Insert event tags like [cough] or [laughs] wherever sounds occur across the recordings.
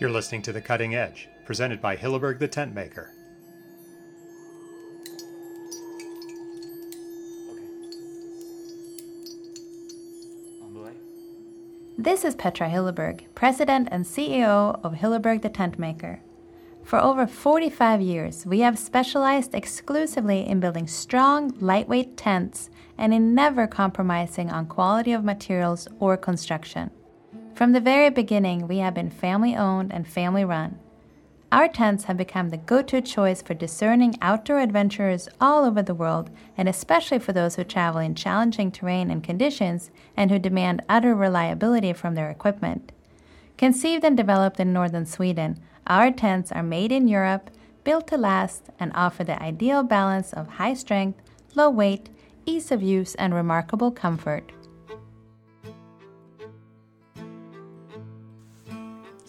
You're listening to The Cutting Edge, presented by Hilleberg the Tent Maker. This is Petra Hilleberg, President and CEO of Hilleberg the Tent Maker. For over 45 years, we have specialized exclusively in building strong, lightweight tents and in never compromising on quality of materials or construction. From the very beginning, we have been family owned and family run. Our tents have become the go to choice for discerning outdoor adventurers all over the world, and especially for those who travel in challenging terrain and conditions and who demand utter reliability from their equipment. Conceived and developed in northern Sweden, our tents are made in Europe, built to last, and offer the ideal balance of high strength, low weight, ease of use, and remarkable comfort.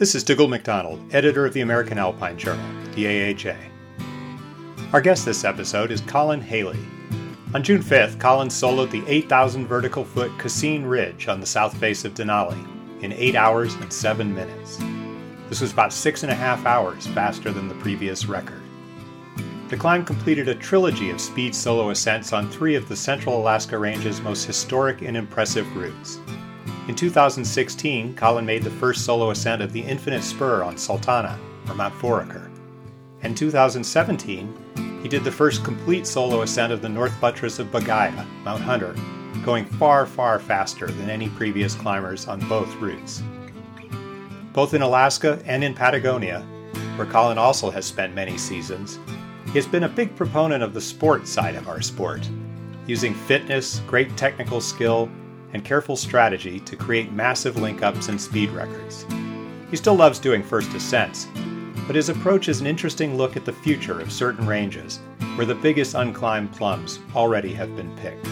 This is Dougald MacDonald, editor of the American Alpine Journal, the AAJ. Our guest this episode is Colin Haley. On June 5th, Colin soloed the 8,000 vertical foot Cassin Ridge on the south face of Denali in 8 hours and 7 minutes. This was about six and a half hours faster than the previous record. The climb completed a trilogy of speed solo ascents on three of the Central Alaska Range's most historic and impressive routes in 2016, Colin made the first solo ascent of the Infinite Spur on Sultana, or Mount Foraker. In 2017, he did the first complete solo ascent of the North Buttress of Begguya, Mount Hunter, going far, far faster than any previous climbers on both routes. Both in Alaska and in Patagonia, where Colin also has spent many seasons, he has been a big proponent of the sport side of our sport, using fitness, great technical skill, and careful strategy to create massive link ups and speed records. He still loves doing first ascents, but his approach is an interesting look at the future of certain ranges where the biggest unclimbed plums already have been picked.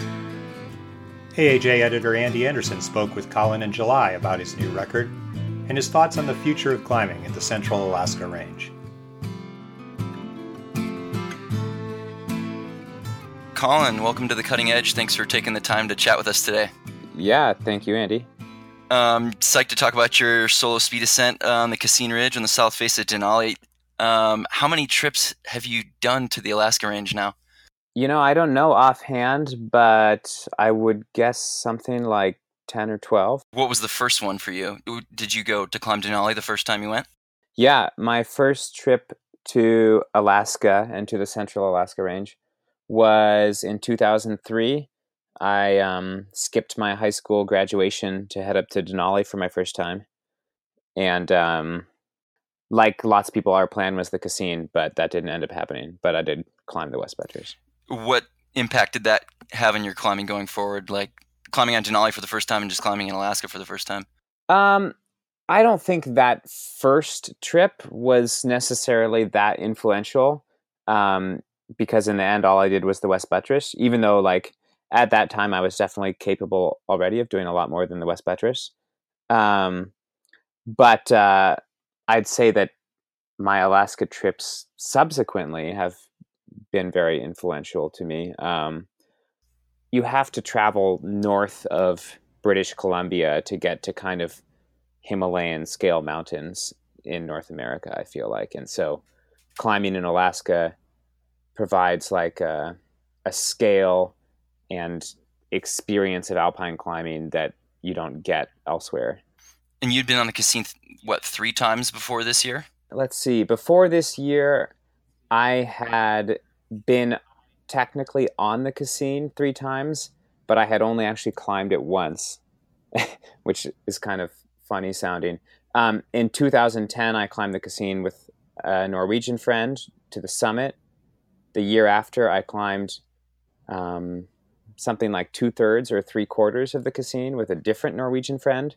AAJ editor Andy Anderson spoke with Colin in July about his new record and his thoughts on the future of climbing at the Central Alaska Range. Colin, welcome to the Cutting Edge. Thanks for taking the time to chat with us today. Yeah, thank you, Andy. Um, psyched to talk about your solo speed ascent on the Cassin Ridge on the south face of Denali. Um, how many trips have you done to the Alaska Range now? You know, I don't know offhand, but I would guess something like 10 or 12. What was the first one for you? Did you go to climb Denali the first time you went? Yeah, my first trip to Alaska and to the Central Alaska Range was in 2003 I um, skipped my high school graduation to head up to Denali for my first time, and um, like lots of people, our plan was the Cassin, but that didn't end up happening. But I did climb the West Buttress. What impact did that have on your climbing going forward? Like climbing on Denali for the first time and just climbing in Alaska for the first time? Um, I don't think that first trip was necessarily that influential. Um, because in the end, all I did was the West Buttress, even though like at that time I was definitely capable already of doing a lot more than the West Buttress. Um, but uh, I'd say that my Alaska trips subsequently have been very influential to me. Um, you have to travel north of British Columbia to get to kind of Himalayan scale mountains in North America, I feel like. And so climbing in Alaska provides like a, a scale and experience of alpine climbing that you don't get elsewhere. And you'd been on the Cassin, what, three times before this year? Let's see. Before this year, I had been technically on the Cassin three times, but I had only actually climbed it once, [laughs] which is kind of funny sounding. Um, in 2010, I climbed the Cassin with a Norwegian friend to the summit. The year after, I climbed um, something like two thirds or three quarters of the Cassin with a different Norwegian friend.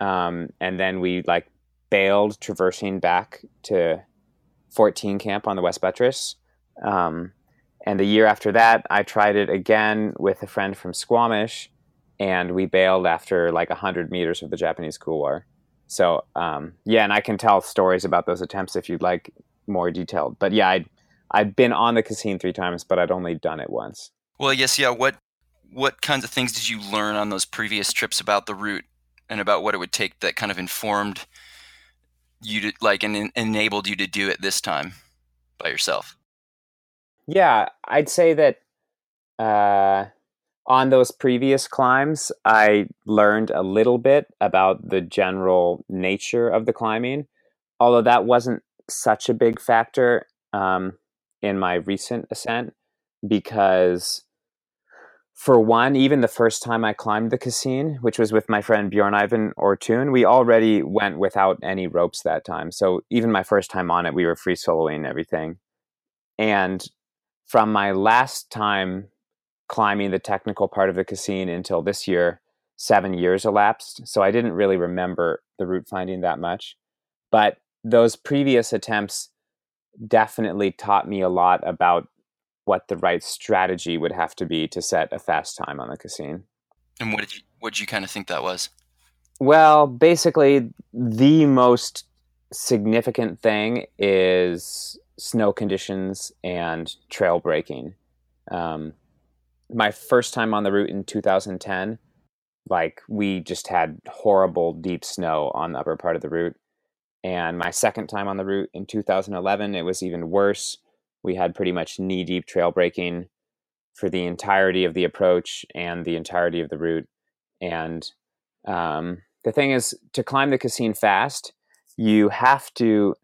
Um, and then we like bailed traversing back to 14 camp on the West Buttress. Um, and the year after that, I tried it again with a friend from Squamish, and we bailed after like 100 meters of the Japanese couloir. So, um, yeah, and I can tell stories about those attempts if you'd like more detailed. But yeah, I'd, I'd been on the Cassin three times, but I'd only done it once. Well, yes, yeah. What what kinds of things did you learn on those previous trips about the route and about what it would take that kind of informed you to like and enabled you to do it this time by yourself? Yeah, I'd say that uh, on those previous climbs, I learned a little bit about the general nature of the climbing, although that wasn't such a big factor um, in my recent ascent because for one, even the first time I climbed the Cassin, which was with my friend Bjørn-Eivind Årtun, we already went without any ropes that time. So even my first time on it, we were free soloing everything. And from my last time climbing the technical part of the Cassin until this year, seven years elapsed. So I didn't really remember the route finding that much. But those previous attempts definitely taught me a lot about what the right strategy would have to be to set a fast time on the Cassin. And what did you what did you kind of think that was? Well, basically the most significant thing is snow conditions and trail breaking. Um, my first time on the route in 2010, like we just had horrible deep snow on the upper part of the route. And my second time on the route in 2011, it was even worse we had pretty much knee deep trail breaking for the entirety of the approach and the entirety of the route. And um, the thing is, to climb the Cassin fast, you have to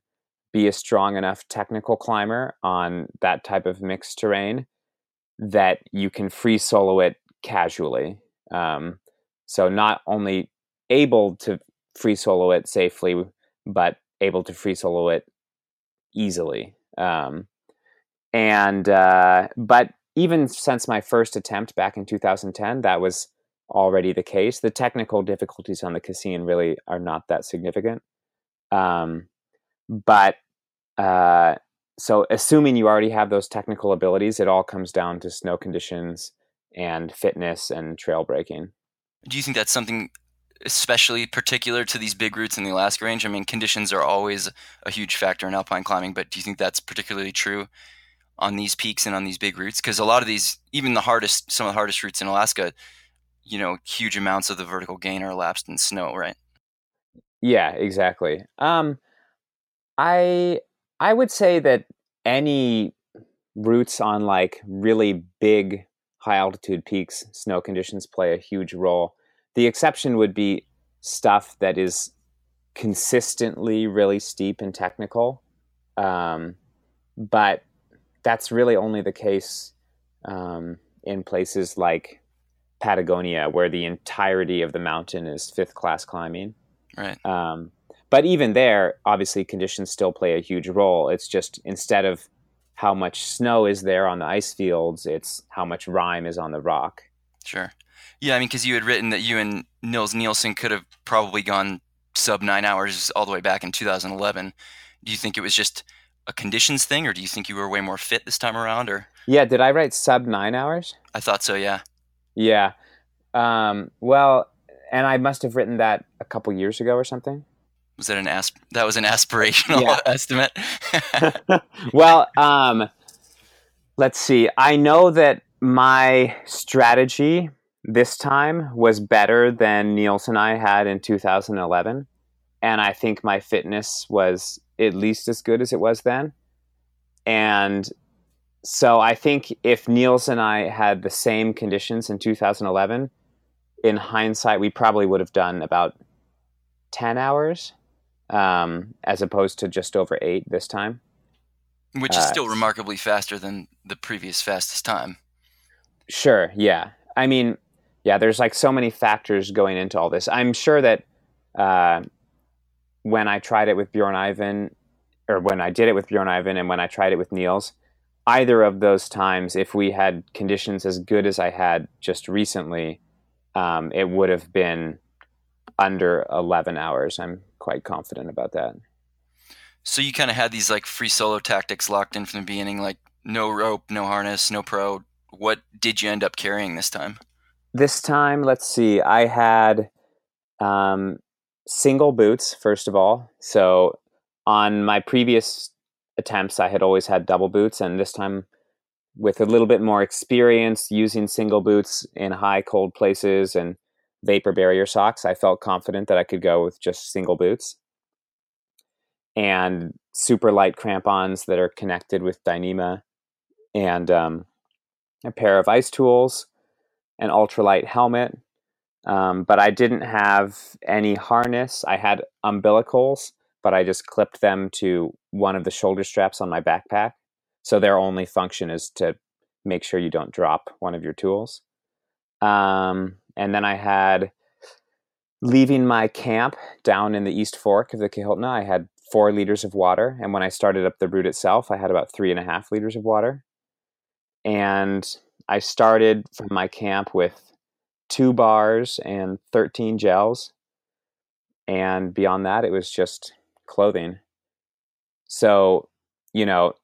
be a strong enough technical climber on that type of mixed terrain that you can free solo it casually. Um, so not only able to free solo it safely, but able to free solo it easily. Um, and uh, but even since my first attempt back in 2010, that was already the case. The technical difficulties on the Cassin really are not that significant. Um, but uh, so, assuming you already have those technical abilities, it all comes down to snow conditions and fitness and trail breaking. Do you think that's something especially particular to these big routes in the Alaska Range? I mean, conditions are always a huge factor in alpine climbing, but do you think that's particularly true on these peaks and on these big routes because a lot of these even the hardest some of the hardest routes in alaska you know huge amounts of the vertical gain are elapsed in snow right? Yeah exactly. Um i i would say that any routes on like really big high altitude peaks snow conditions play a huge role. The exception would be stuff that is consistently really steep and technical um, but that's really only the case um, in places like Patagonia, where the entirety of the mountain is fifth class climbing. Right. Um, but even there, obviously, conditions still play a huge role. It's just instead of how much snow is there on the ice fields, it's how much rime is on the rock. Sure. Yeah, I mean, because you had written that you and Nils Nielsen could have probably gone sub nine hours all the way back in 2011. Do you think it was just a conditions thing, or do you think you were way more fit this time around? Or yeah, did I write sub nine hours? I thought so. Yeah. Yeah. Um, well, and I must have written that a couple years ago or something. Was that an asp- that was an aspirational yeah. [laughs] estimate? [laughs] [laughs] well, um, let's see. I know that my strategy this time was better than Niels and I had in 2011, and I think my fitness was at least as good as it was then. And so I think if Niels and I had the same conditions in 2011, in hindsight, we probably would have done about 10 hours um, as opposed to just over eight this time. Which is uh, still remarkably faster than the previous fastest time. Sure, yeah. I mean, yeah, there's like so many factors going into all this. I'm sure that uh, when I tried it with Bjørn-Eivind, or when I did it with Bjørn-Eivind, and when I tried it with Niels, either of those times, if we had conditions as good as I had just recently, um, it would have been under 11 hours. I'm quite confident about that. So you kind of had these like free solo tactics locked in from the beginning, like no rope, no harness, no pro. What did you end up carrying this time? This time, let's see, I had um, single boots, first of all. So on my previous attempts, I had always had double boots, and this time, with a little bit more experience using single boots in high cold places and vapor barrier socks, I felt confident that I could go with just single boots. and super light crampons that are connected with Dyneema, and um, a pair of ice tools, an ultralight helmet. Um, but I didn't have any harness. I had umbilicals, but I just clipped them to one of the shoulder straps on my backpack. So their only function is to make sure you don't drop one of your tools. Um, and then I had leaving my camp down in the East Fork of the Kahiltna, I had four liters of water. And when I started up the route itself, I had about three and a half liters of water. And I started from my camp with two bars and 13 gels. And beyond that, it was just clothing. So, you know,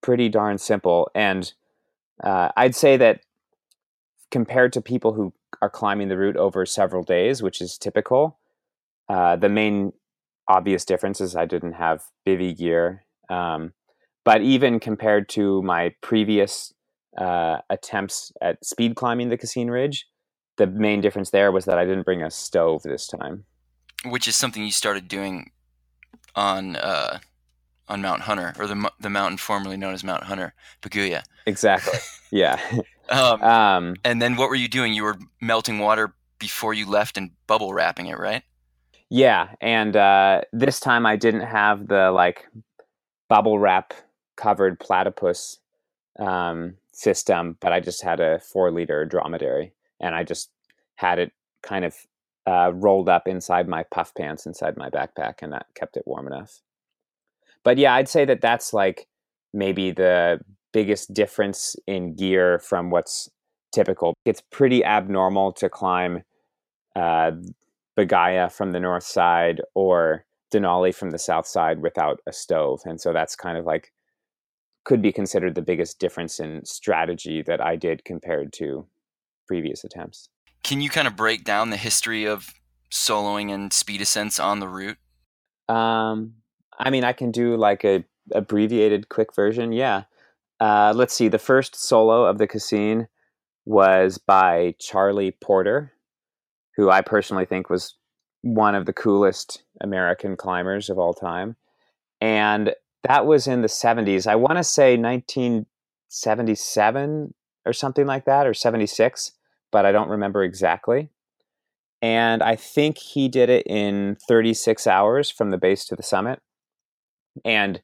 pretty darn simple. And uh, I'd say that compared to people who are climbing the route over several days, which is typical, uh, the main obvious difference is I didn't have bivy gear. Um, but even compared to my previous uh, attempts at speed climbing the Cassin Ridge, the main difference there was that I didn't bring a stove this time. Which is something you started doing on uh, on Mount Hunter, or the the mountain formerly known as Mount Hunter, Begguya. Exactly. [laughs] Yeah. um, um, and then what were you doing? You were melting water before you left and bubble wrapping it, right? Yeah, and uh, this time I didn't have the like bubble wrap covered platypus um, system, but I just had a four liter dromedary, and I just had it kind of uh, rolled up inside my puff pants inside my backpack, and that kept it warm enough. But yeah, I'd say that that's like maybe the biggest difference in gear from what's typical. It's pretty abnormal to climb uh, Begguya from the north side or Denali from the south side without a stove. And so that's kind of like could be considered the biggest difference in strategy that I did compared to previous attempts. Can you kind of break down the history of soloing and speed ascents on the route? Um, I mean, I can do like a abbreviated quick version. Yeah. Uh, let's see. The first solo of the Cassin was by Charlie Porter, who I personally think was one of the coolest American climbers of all time. And that was in the 70s. I want to say 1977 or something like that, or 76, but I don't remember exactly. And I think he did it in 36 hours from the base to the summit. And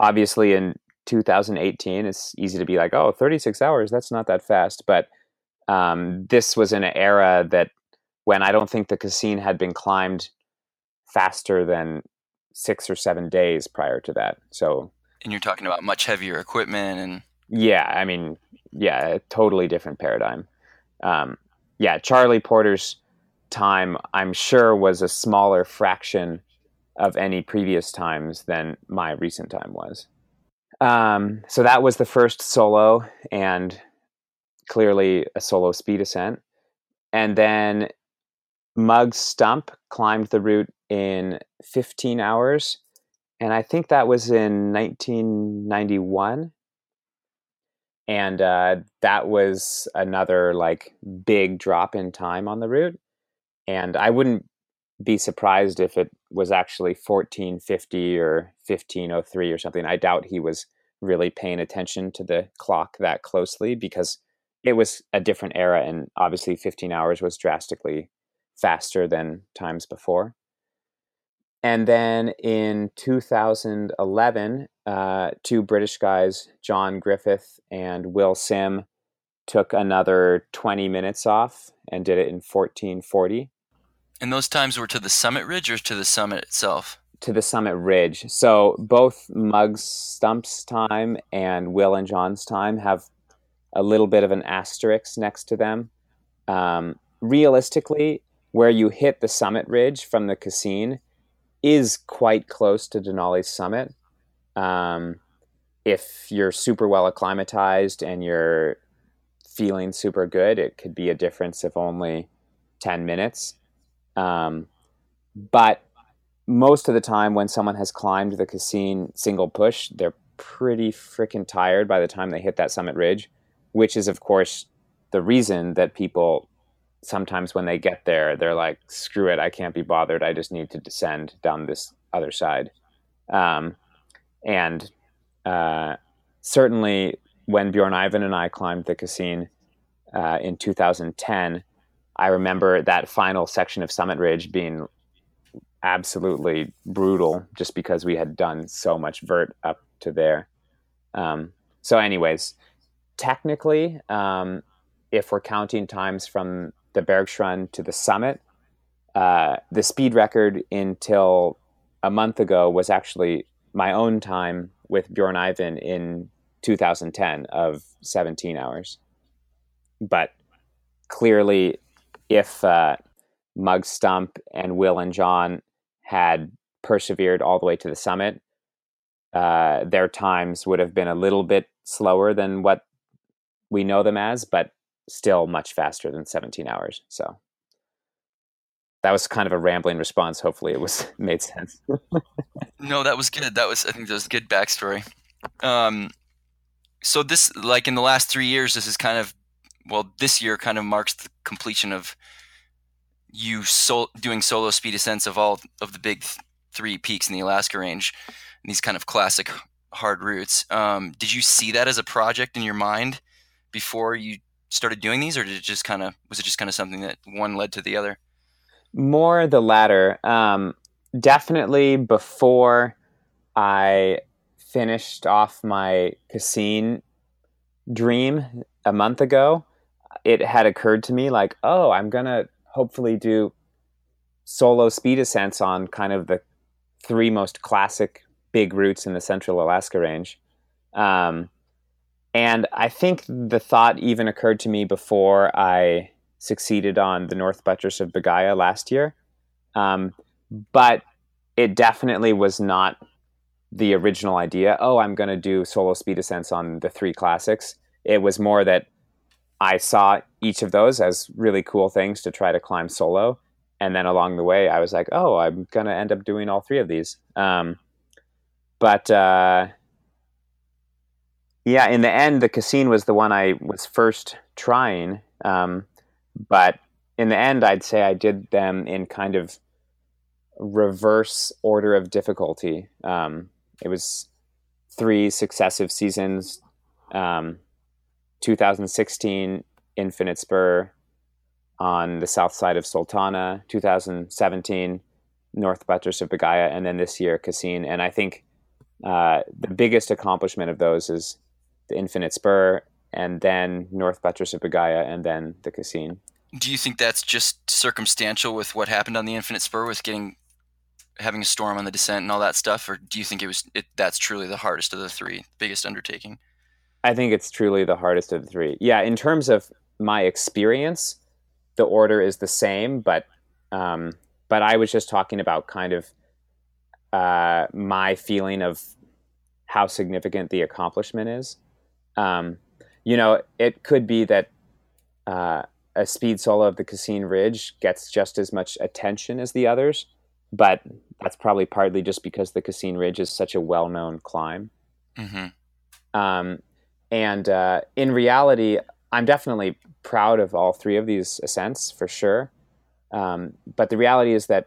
obviously, in 2018, it's easy to be like, oh, 36 hours, that's not that fast. But um, this was in an era that when I don't think the Cassin had been climbed faster than six or seven days prior to that. So, and you're talking about much heavier equipment and yeah, I mean, yeah, a totally different paradigm. Um, yeah, Charlie Porter's time, I'm sure, was a smaller fraction of any previous times than my recent time was. Um, so that was the first solo, and clearly a solo speed ascent. And then Mugs Stump climbed the route in 15 hours, and I think that was in 1991. And uh, that was another like big drop in time on the route. And I wouldn't be surprised if it was actually 1450 or 1503 or something. I doubt he was really paying attention to the clock that closely because it was a different era and obviously 15 hours was drastically faster than times before. And then in 2011, uh, two British guys, Jon Griffith and Will Sim, took another 20 minutes off and did it in 1440. And those times were to the summit ridge or to the summit itself? To the summit ridge. So both Mugs Stump's time and Will and Jon's time have a little bit of an asterisk next to them. Um, realistically, where you hit the summit ridge from the Cassin is quite close to Denali's summit. Um, if you're super well acclimatized and you're feeling super good, it could be a difference of only 10 minutes. Um, but most of the time, when someone has climbed the Cassin single push, they're pretty freaking tired by the time they hit that summit ridge, which is, of course, the reason that people sometimes when they get there, they're like, screw it, I can't be bothered. I just need to descend down this other side. Um, and uh, certainly when Bjørn-Eivind and I climbed the Cassin uh, in 2010, I remember that final section of Summit Ridge being absolutely brutal just because we had done so much vert up to there. Um, so, anyways, technically, um, if we're counting times from the Bergschrund to the summit, uh, the speed record until a month ago was actually my own time with Bjørn-Eivind in 2010 of 17 hours. But clearly, if uh, Mugs Stump and Will and Jon had persevered all the way to the summit, uh, their times would have been a little bit slower than what we know them as, but still much faster than 17 hours. So that was kind of a rambling response. Hopefully, it was [laughs] made sense. no, that was good. That was I think that was good backstory. Um, so this, like in the last three years, this is kind of well, this year kind of marks the completion of you sol- doing solo speed ascents of all of the big th- three peaks in the Alaska Range, and these kind of classic hard routes. Um, did you see that as a project in your mind before you started doing these, or did it just kind of was it just kind of something that one led to the other? More the latter. Um, definitely before I finished off my Cassin dream a month ago, it had occurred to me like, oh, I'm gonna hopefully do solo speed ascents on kind of the three most classic big routes in the central Alaska range. Um, and I think the thought even occurred to me before I succeeded on the North Buttress of Begguya last year. Um, but it definitely was not the original idea. Oh, I'm going to do solo speed ascents on the three classics. It was more that I saw each of those as really cool things to try to climb solo. And then along the way, I was like, oh, I'm going to end up doing all three of these. Um, but uh, yeah, in the end, the Cassin was the one I was first trying. Um, but in the end, I'd say I did them in kind of reverse order of difficulty. Um, it was three successive seasons um, 2016 Infinite Spur on the south side of Sultana, 2017 North Buttress of Begguya, and then this year Cassin. And I think uh, the biggest accomplishment of those is the Infinite Spur, and then North Buttress of Begguya, and then the Cassin. Do you think that's just circumstantial with what happened on the Infinite Spur with getting having a storm on the descent and all that stuff, or do you think it was it, that's truly the hardest of the three, biggest undertaking? I think it's truly the hardest of the three. Yeah, in terms of my experience, the order is the same, but um, but I was just talking about kind of uh, my feeling of how significant the accomplishment is. Um, you know, it could be that uh, a speed solo of the Cassin Ridge gets just as much attention as the others, but that's probably partly just because the Cassin Ridge is such a well-known climb. Mm-hmm. Um, and uh, in reality, I'm definitely proud of all three of these ascents for sure. Um, but the reality is that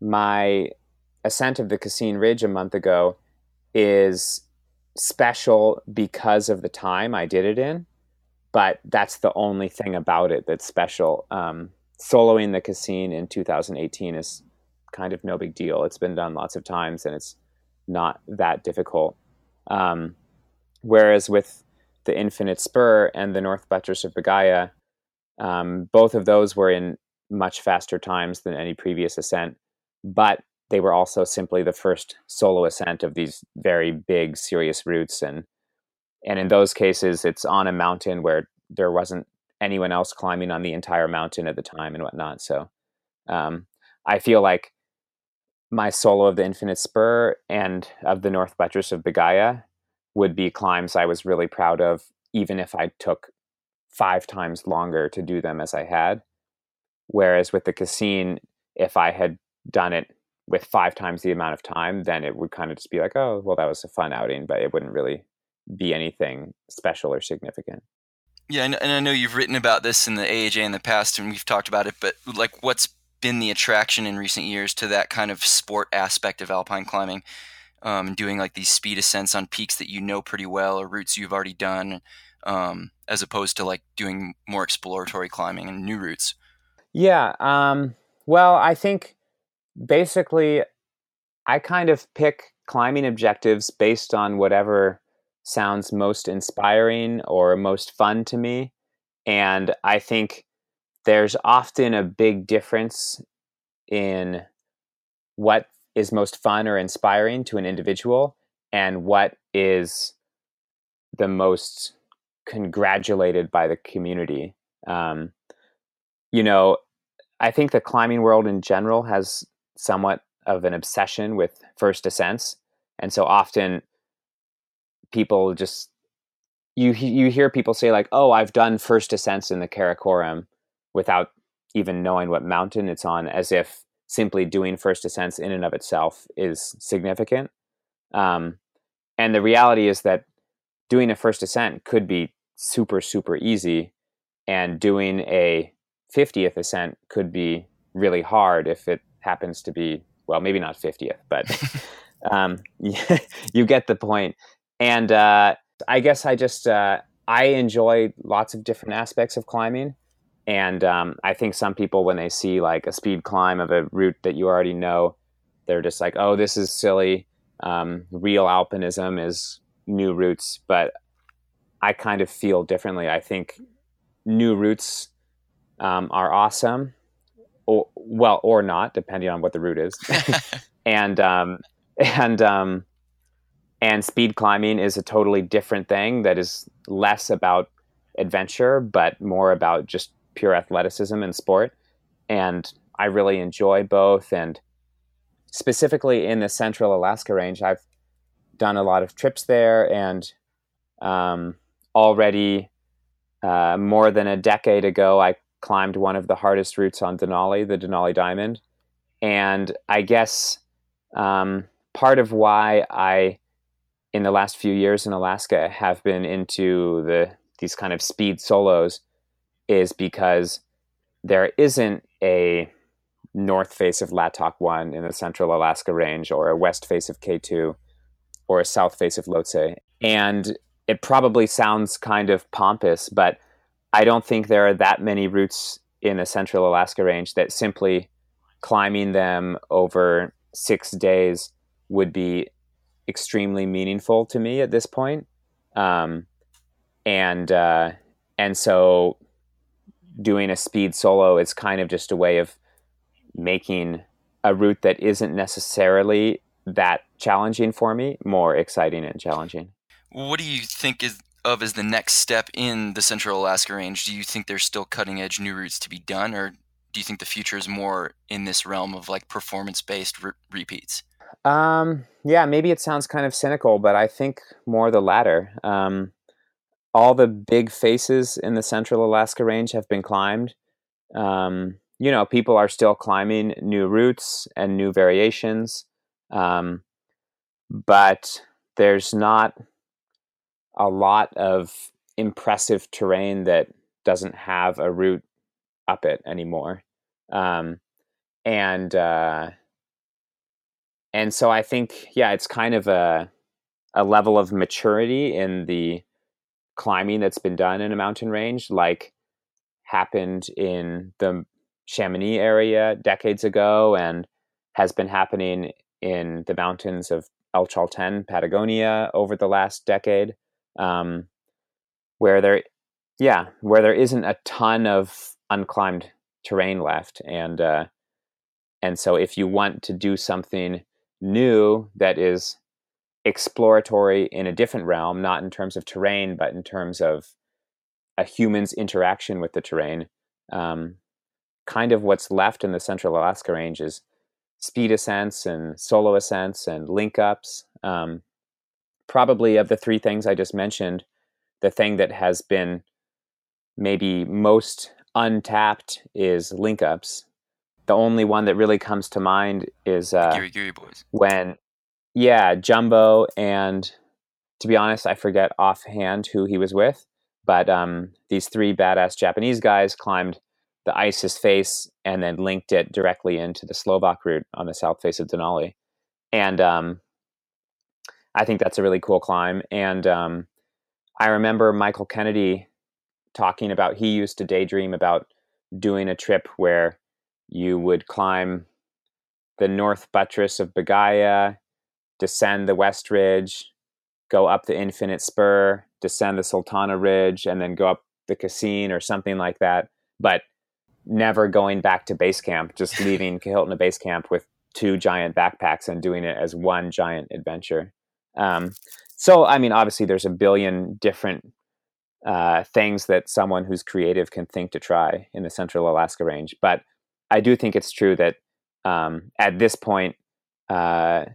my ascent of the Cassin Ridge a month ago is special because of the time I did it in. But that's the only thing about it that's special. Um, soloing the Cassin in 2018 is kind of no big deal. It's been done lots of times and it's not that difficult. Um, whereas with the Infinite Spur and the North Buttress of Begguya, um, both of those were in much faster times than any previous ascent, but they were also simply the first solo ascent of these very big, serious routes, and and in those cases, it's on a mountain where there wasn't anyone else climbing on the entire mountain at the time and whatnot. So um, I feel like my solo of the Infinite Spur and of the North Buttress of Begguya would be climbs I was really proud of, even if I took five times longer to do them as I had. Whereas with the Cassin, if I had done it with five times the amount of time, then it would kind of just be like, oh, well, that was a fun outing, but it wouldn't really be anything special or significant. Yeah, and I know you've written about this in the AAJ in the past, and we've talked about it. But like, what's been the attraction in recent years to that kind of sport aspect of alpine climbing? um, doing like these speed ascents on peaks that you know pretty well or routes you've already done, um, as opposed to like doing more exploratory climbing and new routes? Yeah. Um, well, I think basically I kind of pick climbing objectives based on whatever sounds most inspiring or most fun to me. And I think there's often a big difference in what is most fun or inspiring to an individual and what is the most congratulated by the community. Um, you know, I think the climbing world in general has somewhat of an obsession with first ascents, and so often people just you you hear people say like, "Oh, I've done first ascents in the Karakoram," without even knowing what mountain it's on, as if simply doing first ascents in and of itself is significant. Um, and the reality is that doing a first ascent could be super, super easy, and doing a 50th ascent could be really hard if it happens to be, well, maybe not 50th, but [laughs] um, [laughs] you get the point. And uh, I guess I just, uh, I enjoy lots of different aspects of climbing. And um, I think some people, when they see like a speed climb of a route that you already know, they're just like, oh, this is silly. Um, real alpinism is new routes. But I kind of feel differently. I think new routes um, are awesome, or well, or not, depending on what the route is. [laughs] and um, and um, and speed climbing is a totally different thing that is less about adventure, but more about just pure athleticism and sport. And I really enjoy both. And specifically in the Central Alaska Range, I've done a lot of trips there and um, already uh, more than a decade ago, I climbed one of the hardest routes on Denali, the Denali Diamond. And I guess um, part of why I, in the last few years in Alaska, have been into the these kind of speed solos is because there isn't a north face of Latok 1 in the central Alaska range or a west face of K2 or a south face of Lhotse. And it probably sounds kind of pompous, but I don't think there are that many routes in the central Alaska range that simply climbing them over six days would be extremely meaningful to me at this point. Um, and uh, and so doing a speed solo is kind of just a way of making a route that isn't necessarily that challenging for me more exciting and challenging. What do you think is of as the next step in the Central Alaska Range? Do you think there's still cutting edge new routes to be done, or do you think the future is more in this realm of like performance based re- repeats? Um, yeah, maybe it sounds kind of cynical, but I think more the latter. Um, all the big faces in the central Alaska range have been climbed. Um, you know, people are still climbing new routes and new variations, um, but there's not a lot of impressive terrain that doesn't have a route up it anymore. Um, and uh, and so I think, yeah, it's kind of a a level of maturity in the climbing that's been done in a mountain range, like happened in the Chamonix area decades ago and has been happening in the mountains of El Chalten, Patagonia over the last decade, um, where there, yeah, where there isn't a ton of unclimbed terrain left, and uh, and so if you want to do something new that is exploratory in a different realm, not in terms of terrain, but in terms of a human's interaction with the terrain. Um, kind of what's left in the Central Alaska Range is speed ascents and solo ascents and link ups. Um, probably of the three things I just mentioned, the thing that has been maybe most untapped is link ups. The only one that really comes to mind is uh, Giri Giri Boys. when yeah, Jumbo, and to be honest, I forget offhand who he was with, but um, these three badass Japanese guys climbed the Isis face and then linked it directly into the Slovak route on the south face of Denali. And um, I think that's a really cool climb. And um, I remember Michael Kennedy talking about he used to daydream about doing a trip where you would climb the north buttress of Begguya, descend the West Ridge, go up the Infinite Spur, descend the Sultana Ridge, and then go up the Cassin or something like that. But never going back to base camp, just leaving [laughs] Kahiltna base camp with two giant backpacks and doing it as one giant adventure. Um, so, I mean, obviously, there's a billion different uh, things that someone who's creative can think to try in the Central Alaska Range. But I do think it's true that um, at this point, uh,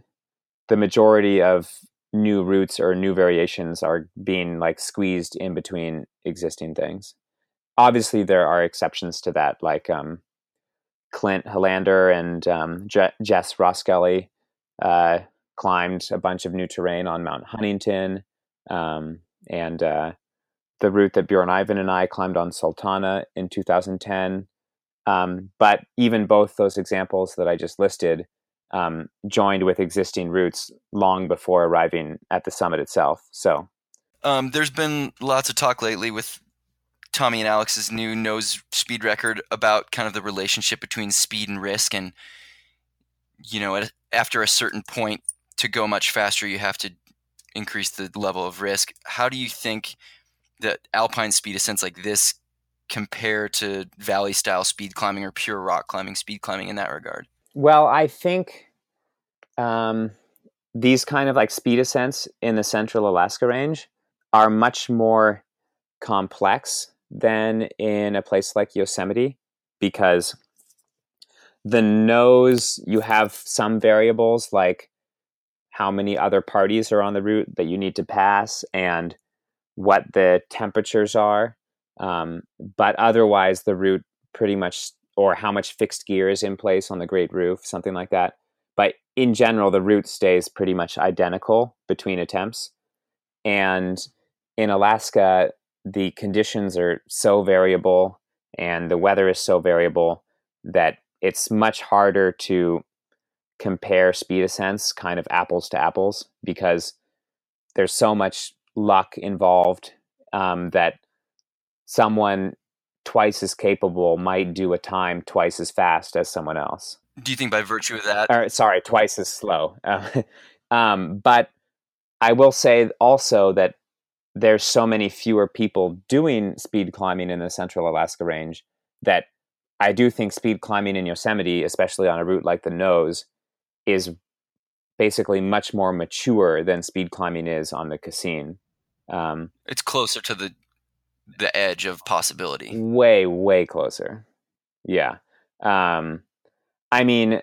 the majority of new routes or new variations are being like squeezed in between existing things. Obviously, there are exceptions to that, like um, Clint Helander and um, Je- Jess Roskelley uh, climbed a bunch of new terrain on Mount Huntington, um, and uh, the route that Bjørn-Eivind and I climbed on Sultana in 2010. Um, but even both those examples that I just listed um, joined with existing routes long before arriving at the summit itself. So, um, there's been lots of talk lately with Tommy and Alex's new nose speed record about kind of the relationship between speed and risk, and you know, after a certain point, to go much faster, you have to increase the level of risk. How do you think that alpine speed ascents like this compare to valley style speed climbing or pure rock climbing speed climbing in that regard? Well, I think um, these kind of like speed ascents in the central Alaska range are much more complex than in a place like Yosemite because the nose, you have some variables like how many other parties are on the route that you need to pass and what the temperatures are. Um, but otherwise, the route pretty much, or how much fixed gear is in place on the great roof, something like that. But in general, the route stays pretty much identical between attempts. And in Alaska, the conditions are so variable and the weather is so variable that it's much harder to compare speed ascents kind of apples to apples because there's so much luck involved um, that someone twice as capable might do a time twice as fast as someone else. Do you think by virtue of that? Or, sorry, twice as slow. Uh, [laughs] um, but I will say also that there's so many fewer people doing speed climbing in the Central Alaska Range that I do think speed climbing in Yosemite, especially on a route like the Nose, is basically much more mature than speed climbing is on the Cassin. Um, it's closer to the the edge of possibility. Way, way closer. Yeah. Um, I mean,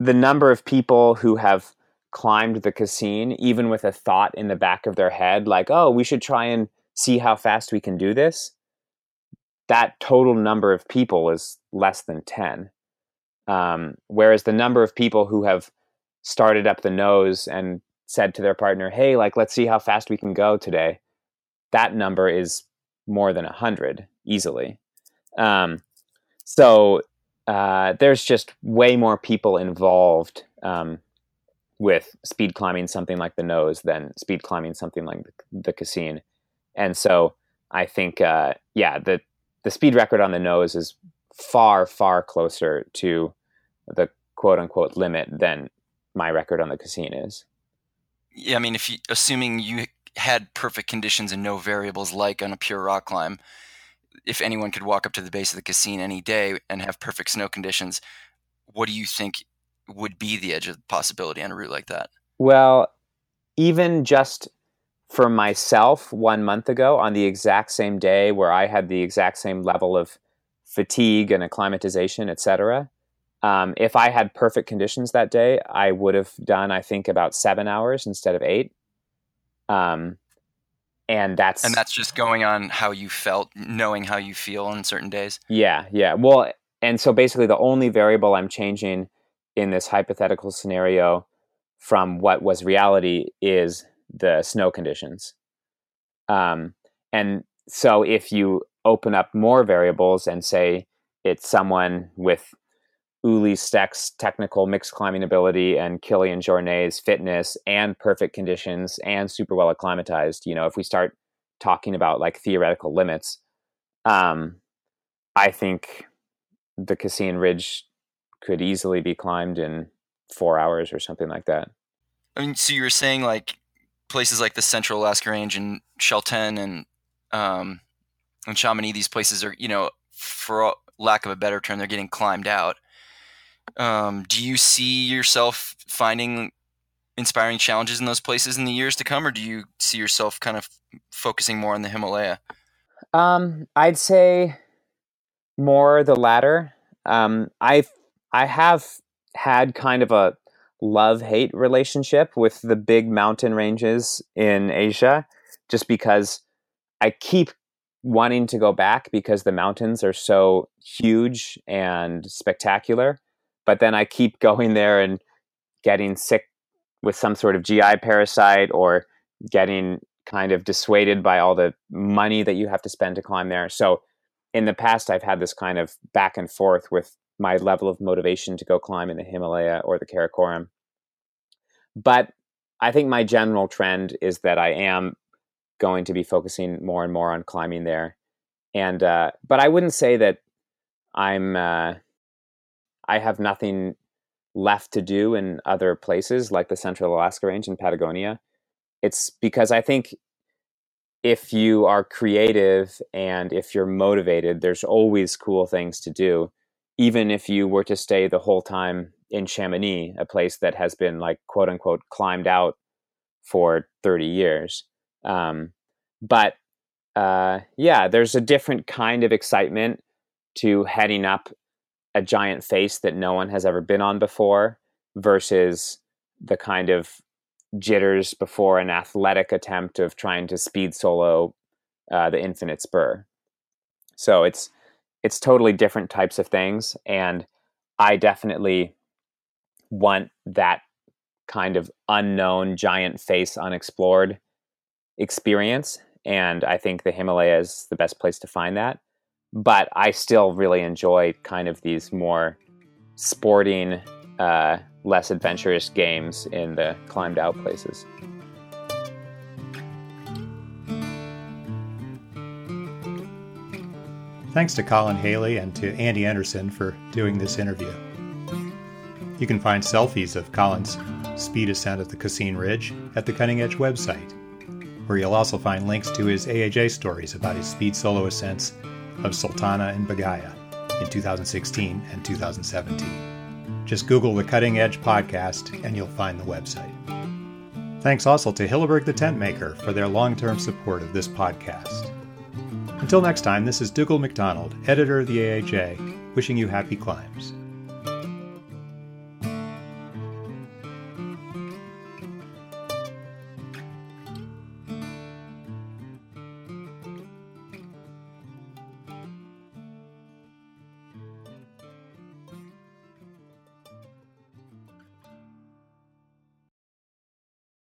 the number of people who have climbed the Cassin, even with a thought in the back of their head, like, oh, we should try and see how fast we can do this, that total number of people is less than 10. Um, whereas the number of people who have started up the nose and said to their partner, "Hey, like let's see how fast we can go today," that number is more than a hundred easily. Um, so uh, there's just way more people involved um, with speed climbing something like the nose than speed climbing something like the, the Cassin. And so I think, uh, yeah, the the speed record on the nose is far, far closer to the quote unquote limit than my record on the Cassin is. Yeah, I mean, if you assuming you had perfect conditions and no variables like on a pure rock climb, if anyone could walk up to the base of the Cassin any day and have perfect snow conditions, what do you think would be the edge of possibility on a route like that? Well, even just for myself one month ago on the exact same day where I had the exact same level of fatigue and acclimatization, etc. Um, if I had perfect conditions that day, I would have done, I think, about seven hours instead of eight. Um, and that's and that's just going on how you felt, knowing how you feel on certain days. Yeah, yeah. Well, and so basically, the only variable I'm changing in this hypothetical scenario from what was reality is the snow conditions. Um, and so if you open up more variables and say it's someone with Ueli Steck's technical mixed climbing ability and Kilian Jornet's fitness and perfect conditions and super well acclimatized, you know, if we start talking about like theoretical limits, um, I think the Cassin Ridge could easily be climbed in four hours or something like that. I mean, so you were saying like places like the Central Alaska Range and Chaltén and um, and Chamonix, these places are, you know, for lack of a better term, they're getting climbed out. Um, do you see yourself finding inspiring challenges in those places in the years to come, or do you see yourself kind of focusing more on the Himalaya? Um, I'd say more the latter. Um, I I have had kind of a love hate relationship with the big mountain ranges in Asia, just because I keep wanting to go back because the mountains are so huge and spectacular. But then I keep going there and getting sick with some sort of GI parasite or getting kind of dissuaded by all the money that you have to spend to climb there. So in the past, I've had this kind of back and forth with my level of motivation to go climb in the Himalaya or the Karakoram. But I think my general trend is that I am going to be focusing more and more on climbing there. And uh, but I wouldn't say that I'm uh, I have nothing left to do in other places like the Central Alaska Range in Patagonia. It's because I think if you are creative and if you're motivated, there's always cool things to do, even if you were to stay the whole time in Chamonix, a place that has been like quote unquote climbed out for 30 years. Um, but uh, yeah, there's a different kind of excitement to heading up a giant face that no one has ever been on before versus the kind of jitters before an athletic attempt of trying to speed solo uh, the infinite spur. So it's it's totally different types of things, and I definitely want that kind of unknown giant face unexplored experience and i think the himalaya is the best place to find that but I still really enjoy kind of these more sporting, uh, less adventurous games in the climbed out places. Thanks to Colin Haley and to Andy Anderson for doing this interview. You can find selfies of Colin's speed ascent at the Cassin Ridge at the Cutting Edge website, where you'll also find links to his AAJ stories about his speed solo ascents of Sultana and Begguya in 2016 and 2017. Just Google the Cutting Edge podcast and you'll find the website. Thanks also to Hilleberg the Tent Maker for their long term support of this podcast. Until next time, this is Dougald MacDonald, editor of the AAJ, wishing you happy climbs.